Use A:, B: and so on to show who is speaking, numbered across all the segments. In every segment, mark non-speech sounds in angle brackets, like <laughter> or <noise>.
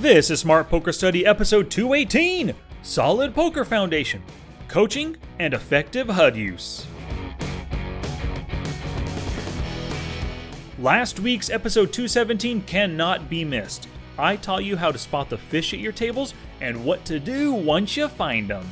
A: This is Smart Poker Study episode 218 Solid Poker Foundation Coaching and Effective HUD Use. Last week's episode 217 cannot be missed. I taught you how to spot the fish at your tables and what to do once you find them.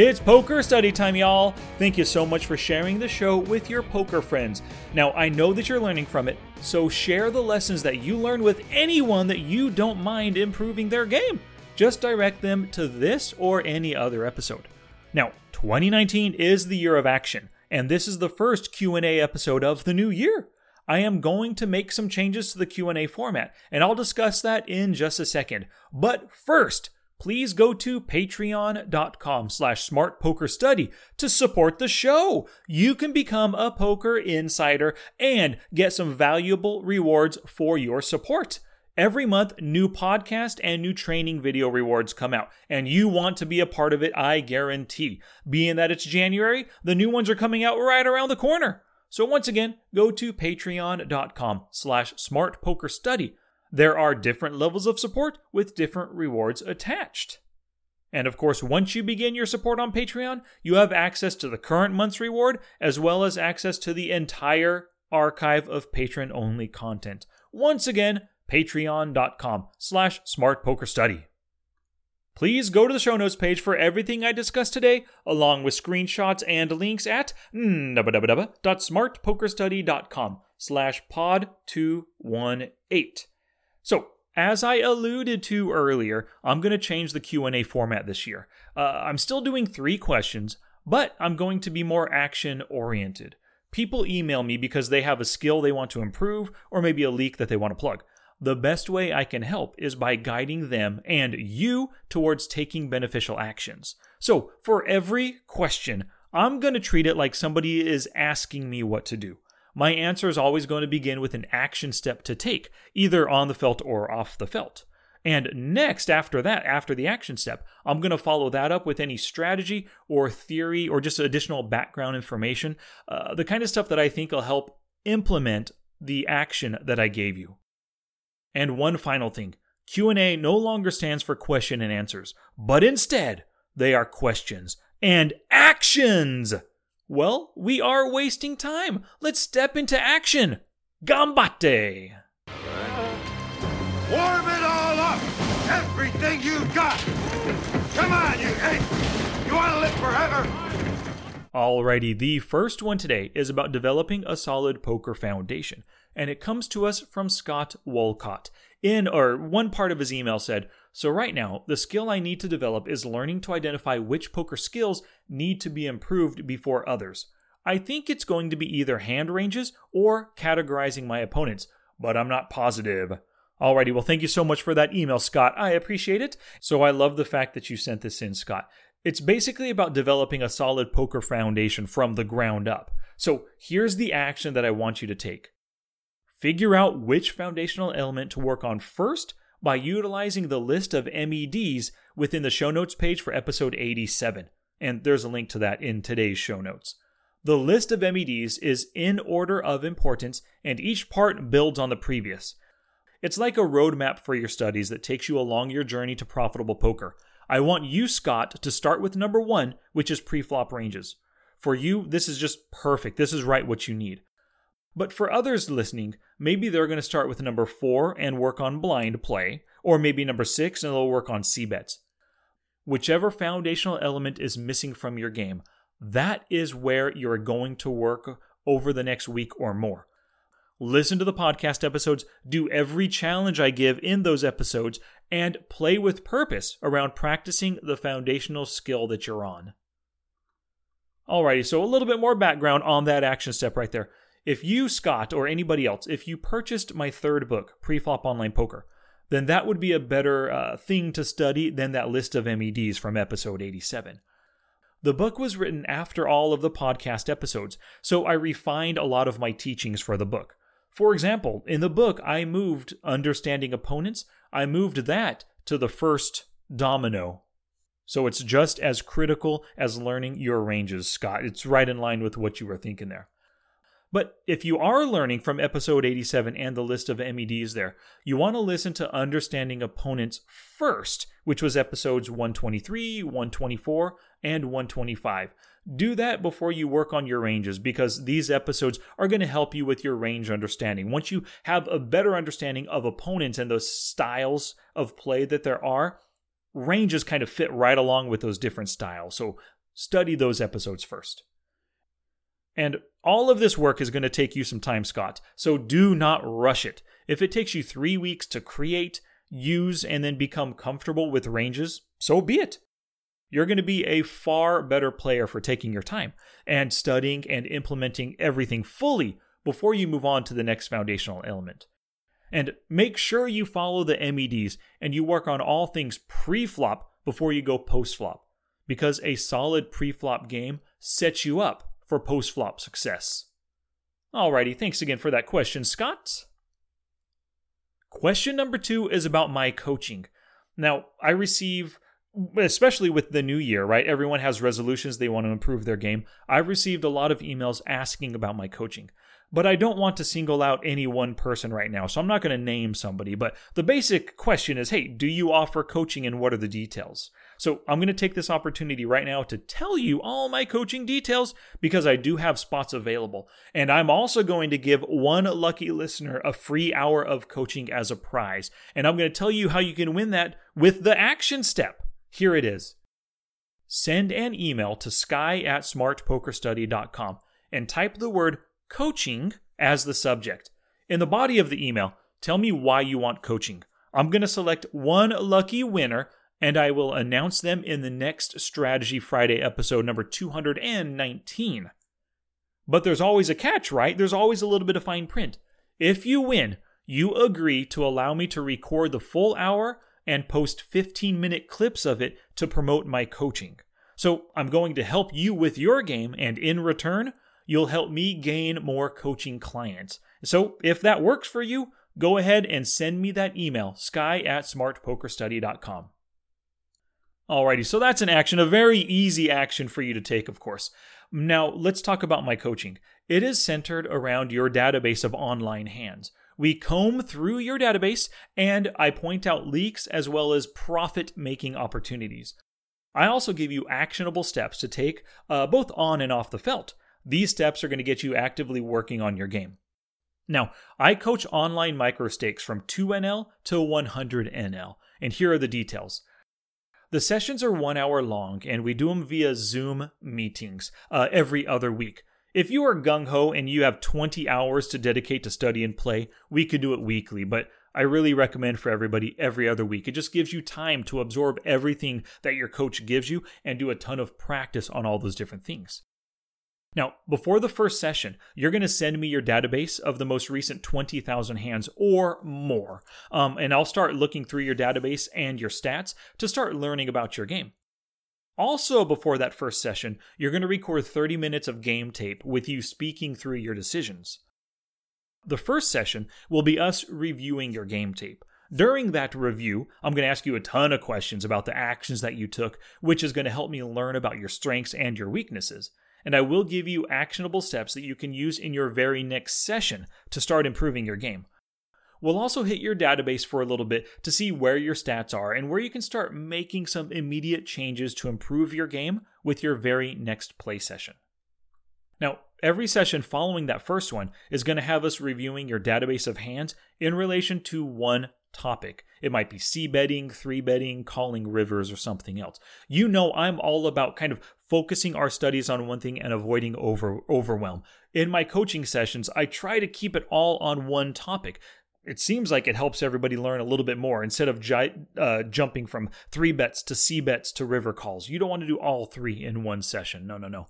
A: It's poker study time, y'all. Thank you so much for sharing the show with your poker friends. Now, I know that you're learning from it, so share the lessons that you learn with anyone that you don't mind improving their game. Just direct them to this or any other episode. Now, 2019 is the year of action, and this is the first Q&A episode of the new year. I am going to make some changes to the Q&A format, and I'll discuss that in just a second. But first, please go to patreon.com slash smartpokerstudy to support the show. You can become a poker insider and get some valuable rewards for your support. Every month, new podcast and new training video rewards come out, and you want to be a part of it, I guarantee. Being that it's January, the new ones are coming out right around the corner. So once again, go to patreon.com slash smartpokerstudy there are different levels of support with different rewards attached. And of course, once you begin your support on Patreon, you have access to the current month's reward as well as access to the entire archive of patron only content. Once again, patreon.com slash smartpokerstudy. Please go to the show notes page for everything I discussed today, along with screenshots and links at www.smartpokerstudy.com slash pod 218. So, as I alluded to earlier, I'm going to change the Q&A format this year. Uh, I'm still doing 3 questions, but I'm going to be more action oriented. People email me because they have a skill they want to improve or maybe a leak that they want to plug. The best way I can help is by guiding them and you towards taking beneficial actions. So, for every question, I'm going to treat it like somebody is asking me what to do my answer is always going to begin with an action step to take, either on the felt or off the felt. And next, after that, after the action step, I'm going to follow that up with any strategy or theory or just additional background information, uh, the kind of stuff that I think will help implement the action that I gave you. And one final thing, Q&A no longer stands for question and answers, but instead, they are questions and actions. Well, we are wasting time. Let's step into action. Gambate!
B: Warm it all up! Everything you got! Come on, you hey! You want to live forever?
A: Alrighty, the first one today is about developing a solid poker foundation, and it comes to us from Scott Wolcott. In or one part of his email said, so, right now, the skill I need to develop is learning to identify which poker skills need to be improved before others. I think it's going to be either hand ranges or categorizing my opponents, but I'm not positive. Alrighty, well, thank you so much for that email, Scott. I appreciate it. So, I love the fact that you sent this in, Scott. It's basically about developing a solid poker foundation from the ground up. So, here's the action that I want you to take figure out which foundational element to work on first by utilizing the list of MEDs within the show notes page for episode 87. And there's a link to that in today's show notes. The list of MEDs is in order of importance, and each part builds on the previous. It's like a roadmap for your studies that takes you along your journey to profitable poker. I want you, Scott, to start with number one, which is pre-flop ranges. For you, this is just perfect. This is right what you need. But for others listening, maybe they're going to start with number four and work on blind play, or maybe number six and they'll work on C bets. Whichever foundational element is missing from your game, that is where you're going to work over the next week or more. Listen to the podcast episodes, do every challenge I give in those episodes, and play with purpose around practicing the foundational skill that you're on. Alrighty, so a little bit more background on that action step right there. If you, Scott, or anybody else, if you purchased my third book, Preflop Online Poker, then that would be a better uh, thing to study than that list of MEDs from episode 87. The book was written after all of the podcast episodes, so I refined a lot of my teachings for the book. For example, in the book, I moved understanding opponents, I moved that to the first domino. So it's just as critical as learning your ranges, Scott. It's right in line with what you were thinking there. But if you are learning from episode 87 and the list of MEDs there, you want to listen to Understanding Opponents first, which was episodes 123, 124, and 125. Do that before you work on your ranges because these episodes are going to help you with your range understanding. Once you have a better understanding of opponents and those styles of play that there are, ranges kind of fit right along with those different styles. So study those episodes first. And all of this work is going to take you some time, Scott, so do not rush it. If it takes you three weeks to create, use, and then become comfortable with ranges, so be it. You're going to be a far better player for taking your time and studying and implementing everything fully before you move on to the next foundational element. And make sure you follow the MEDs and you work on all things pre flop before you go post flop, because a solid pre flop game sets you up for post flop success. Alrighty, thanks again for that question, Scott. Question number two is about my coaching. Now, I receive, especially with the new year, right? Everyone has resolutions, they want to improve their game. I've received a lot of emails asking about my coaching. But I don't want to single out any one person right now, so I'm not going to name somebody. But the basic question is hey, do you offer coaching and what are the details? So I'm going to take this opportunity right now to tell you all my coaching details because I do have spots available. And I'm also going to give one lucky listener a free hour of coaching as a prize. And I'm going to tell you how you can win that with the action step. Here it is. Send an email to sky at smartpokerstudy.com and type the word coaching as the subject. In the body of the email, tell me why you want coaching. I'm going to select one lucky winner and I will announce them in the next Strategy Friday episode number 219. But there's always a catch, right? There's always a little bit of fine print. If you win, you agree to allow me to record the full hour and post 15 minute clips of it to promote my coaching. So I'm going to help you with your game, and in return, you'll help me gain more coaching clients. So if that works for you, go ahead and send me that email, sky at smartpokerstudy.com. Alrighty, so that's an action, a very easy action for you to take, of course. Now, let's talk about my coaching. It is centered around your database of online hands. We comb through your database and I point out leaks as well as profit making opportunities. I also give you actionable steps to take uh, both on and off the felt. These steps are going to get you actively working on your game. Now, I coach online micro stakes from 2NL to 100 NL, and here are the details. The sessions are one hour long, and we do them via Zoom meetings uh, every other week. If you are gung ho and you have 20 hours to dedicate to study and play, we could do it weekly, but I really recommend for everybody every other week. It just gives you time to absorb everything that your coach gives you and do a ton of practice on all those different things. Now, before the first session, you're going to send me your database of the most recent 20,000 hands or more. Um, and I'll start looking through your database and your stats to start learning about your game. Also, before that first session, you're going to record 30 minutes of game tape with you speaking through your decisions. The first session will be us reviewing your game tape. During that review, I'm going to ask you a ton of questions about the actions that you took, which is going to help me learn about your strengths and your weaknesses and I will give you actionable steps that you can use in your very next session to start improving your game. We'll also hit your database for a little bit to see where your stats are and where you can start making some immediate changes to improve your game with your very next play session. Now, every session following that first one is going to have us reviewing your database of hands in relation to one topic. It might be c betting, three betting, calling rivers, or something else. You know, I'm all about kind of focusing our studies on one thing and avoiding over overwhelm. In my coaching sessions, I try to keep it all on one topic. It seems like it helps everybody learn a little bit more instead of uh, jumping from three bets to c bets to river calls. You don't want to do all three in one session. No, no, no.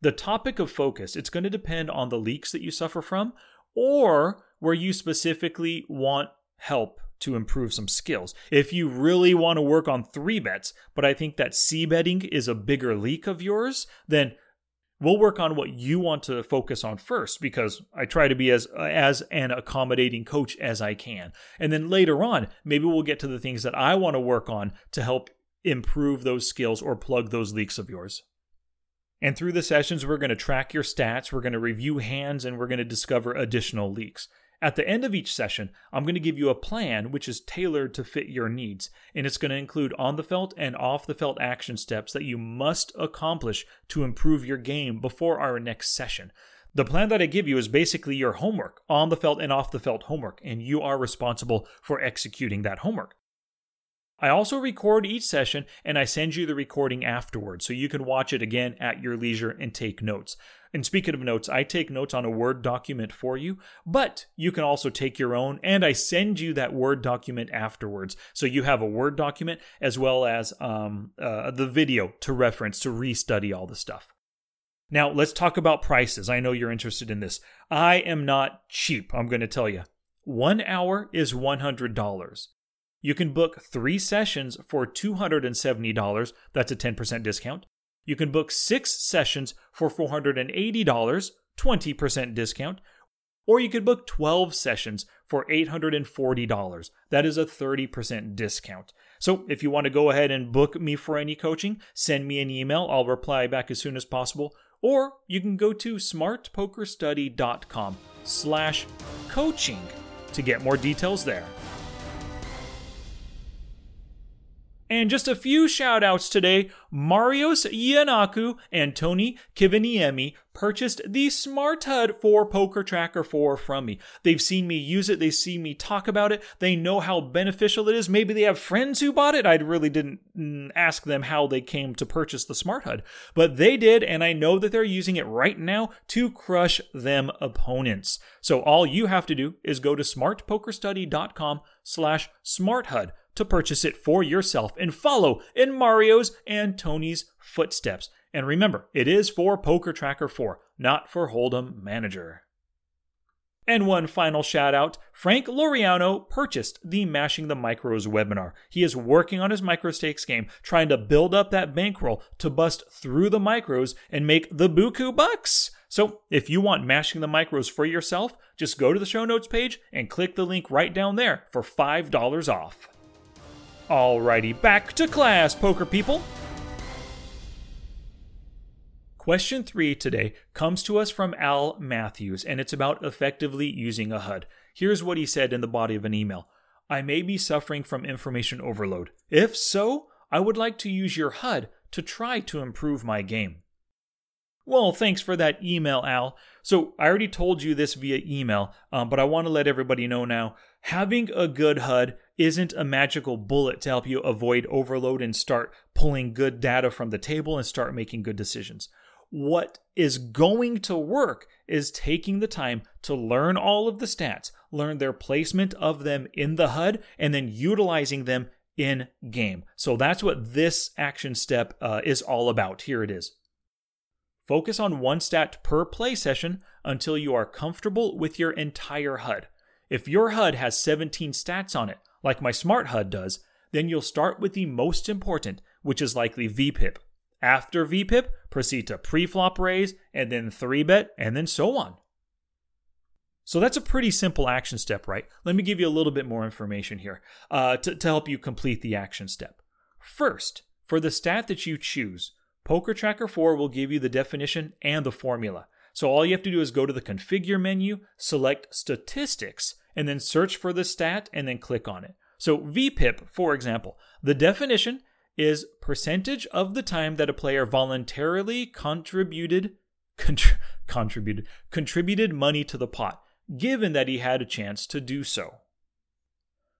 A: The topic of focus, it's going to depend on the leaks that you suffer from or where you specifically want help to improve some skills. If you really want to work on three bets, but I think that C betting is a bigger leak of yours, then we'll work on what you want to focus on first because I try to be as as an accommodating coach as I can. And then later on, maybe we'll get to the things that I want to work on to help improve those skills or plug those leaks of yours. And through the sessions, we're going to track your stats, we're going to review hands, and we're going to discover additional leaks. At the end of each session, I'm going to give you a plan which is tailored to fit your needs, and it's going to include on the felt and off the felt action steps that you must accomplish to improve your game before our next session. The plan that I give you is basically your homework, on the felt and off the felt homework, and you are responsible for executing that homework. I also record each session and I send you the recording afterwards so you can watch it again at your leisure and take notes. And speaking of notes, I take notes on a Word document for you, but you can also take your own and I send you that Word document afterwards. So you have a Word document as well as um, uh, the video to reference to restudy all the stuff. Now, let's talk about prices. I know you're interested in this. I am not cheap, I'm going to tell you. One hour is $100. You can book three sessions for $270. That's a 10% discount. You can book six sessions for $480, 20% discount. Or you could book 12 sessions for $840. That is a 30% discount. So if you want to go ahead and book me for any coaching, send me an email. I'll reply back as soon as possible. Or you can go to smartpokerstudy.com slash coaching to get more details there. And just a few shout outs today. Marios Yanaku and Tony Kiviniemi purchased the Smart HUD for Poker Tracker 4 from me. They've seen me use it, they've seen me talk about it, they know how beneficial it is. Maybe they have friends who bought it. I really didn't mm, ask them how they came to purchase the Smart HUD, but they did, and I know that they're using it right now to crush them opponents. So all you have to do is go to smartpokerstudy.com slash smarthud to purchase it for yourself and follow in Mario's and Tony's footsteps. And remember, it is for Poker Tracker 4, not for Hold'em Manager. And one final shout out Frank Loriano purchased the Mashing the Micros webinar. He is working on his micro stakes game, trying to build up that bankroll to bust through the micros and make the buku bucks. So if you want Mashing the Micros for yourself, just go to the show notes page and click the link right down there for $5 off. Alrighty, back to class, poker people. Question three today comes to us from Al Matthews, and it's about effectively using a HUD. Here's what he said in the body of an email I may be suffering from information overload. If so, I would like to use your HUD to try to improve my game. Well, thanks for that email, Al. So, I already told you this via email, um, but I want to let everybody know now having a good HUD isn't a magical bullet to help you avoid overload and start pulling good data from the table and start making good decisions. What is going to work is taking the time to learn all of the stats, learn their placement of them in the HUD, and then utilizing them in game. So that's what this action step uh, is all about. Here it is. Focus on one stat per play session until you are comfortable with your entire HUD. If your HUD has 17 stats on it, like my Smart HUD does, then you'll start with the most important, which is likely VPIP. After VPIP, proceed to pre-flop raise, and then 3-bet, and then so on. So that's a pretty simple action step, right? Let me give you a little bit more information here uh, to, to help you complete the action step. First, for the stat that you choose, Poker Tracker 4 will give you the definition and the formula. So all you have to do is go to the configure menu, select statistics, and then search for the stat and then click on it. So VPIP, for example, the definition is percentage of the time that a player voluntarily contributed contr- <laughs> contributed contributed money to the pot, given that he had a chance to do so.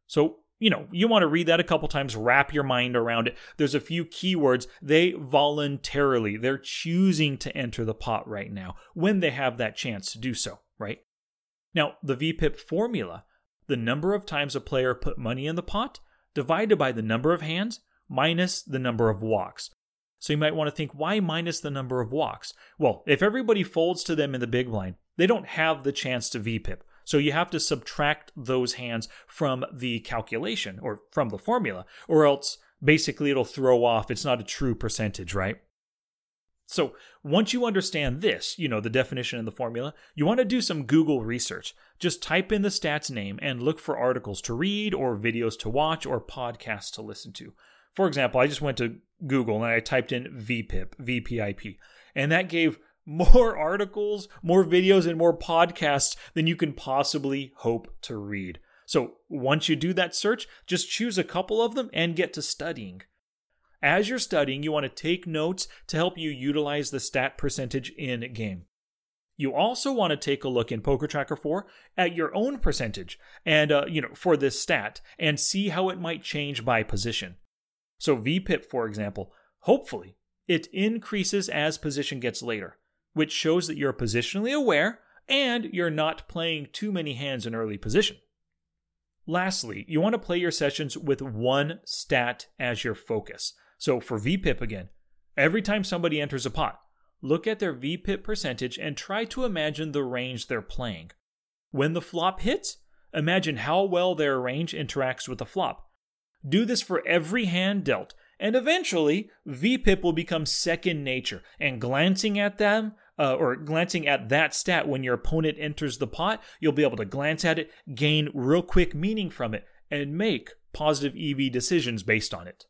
A: So you know, you want to read that a couple times, wrap your mind around it. There's a few keywords. They voluntarily, they're choosing to enter the pot right now when they have that chance to do so, right? Now, the VPIP formula, the number of times a player put money in the pot divided by the number of hands minus the number of walks. So you might want to think, why minus the number of walks? Well, if everybody folds to them in the big blind, they don't have the chance to VPIP. So you have to subtract those hands from the calculation or from the formula, or else basically it'll throw off. It's not a true percentage, right? So once you understand this, you know, the definition and the formula, you want to do some Google research. Just type in the stats name and look for articles to read or videos to watch or podcasts to listen to. For example, I just went to Google and I typed in VPIP, VPIP, and that gave more <laughs> articles, more videos, and more podcasts than you can possibly hope to read. So once you do that search, just choose a couple of them and get to studying. As you're studying, you want to take notes to help you utilize the stat percentage in game. You also want to take a look in Poker Tracker 4 at your own percentage and uh, you know for this stat and see how it might change by position. So VPIP for example, hopefully it increases as position gets later, which shows that you're positionally aware and you're not playing too many hands in early position. Lastly, you want to play your sessions with one stat as your focus. So for VPIP again, every time somebody enters a pot, look at their VPIP percentage and try to imagine the range they're playing. When the flop hits, imagine how well their range interacts with the flop. Do this for every hand dealt, and eventually VPIP will become second nature, and glancing at them, uh, or glancing at that stat when your opponent enters the pot, you'll be able to glance at it, gain real quick meaning from it, and make positive EV decisions based on it.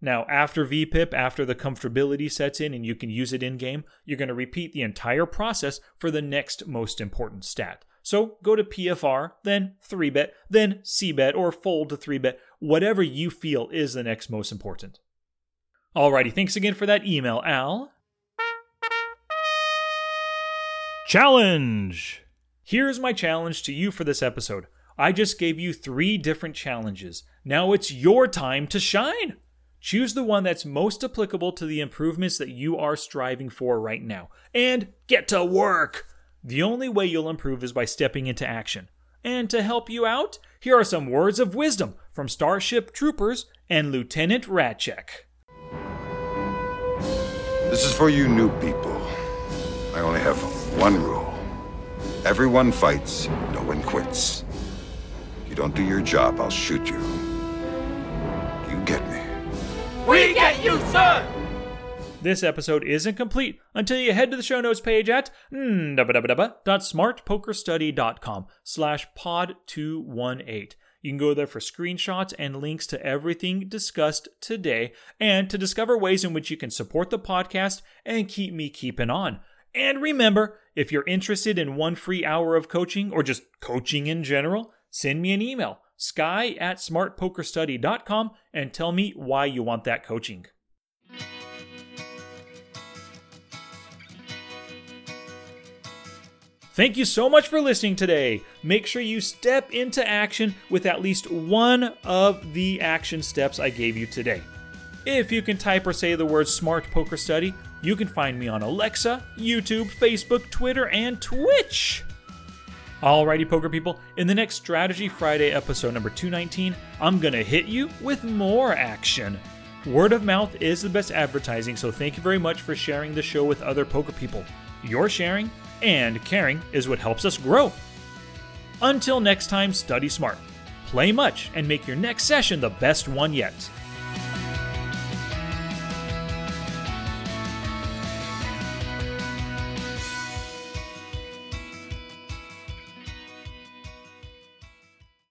A: Now, after VPIP, after the comfortability sets in and you can use it in game, you're going to repeat the entire process for the next most important stat. So go to PFR, then 3bet, then CBET, or fold to 3bet, whatever you feel is the next most important. Alrighty, thanks again for that email, Al. Challenge! Here's my challenge to you for this episode. I just gave you three different challenges. Now it's your time to shine. Choose the one that's most applicable to the improvements that you are striving for right now. And get to work! The only way you'll improve is by stepping into action. And to help you out, here are some words of wisdom from Starship Troopers and Lieutenant Rasczak.
B: This is for you new people. I only have one rule. Everyone fights, no one quits. If you don't do your job, I'll shoot you. You get me?
C: We get you, sir!
A: This episode isn't complete until you head to the show notes page at www.smartpokerstudy.com slash pod218. You can go there for screenshots and links to everything discussed today and to discover ways in which you can support the podcast and keep me keeping on. And remember, if you're interested in one free hour of coaching or just coaching in general, send me an email sky at smartpokerstudy.com and tell me why you want that coaching. Thank you so much for listening today. Make sure you step into action with at least one of the action steps I gave you today. If you can type or say the word Smart Poker Study, you can find me on Alexa, YouTube, Facebook, Twitter, and Twitch. Alrighty, poker people, in the next Strategy Friday episode number 219, I'm gonna hit you with more action. Word of mouth is the best advertising, so thank you very much for sharing the show with other poker people. Your sharing and caring is what helps us grow. Until next time, study smart, play much, and make your next session the best one yet.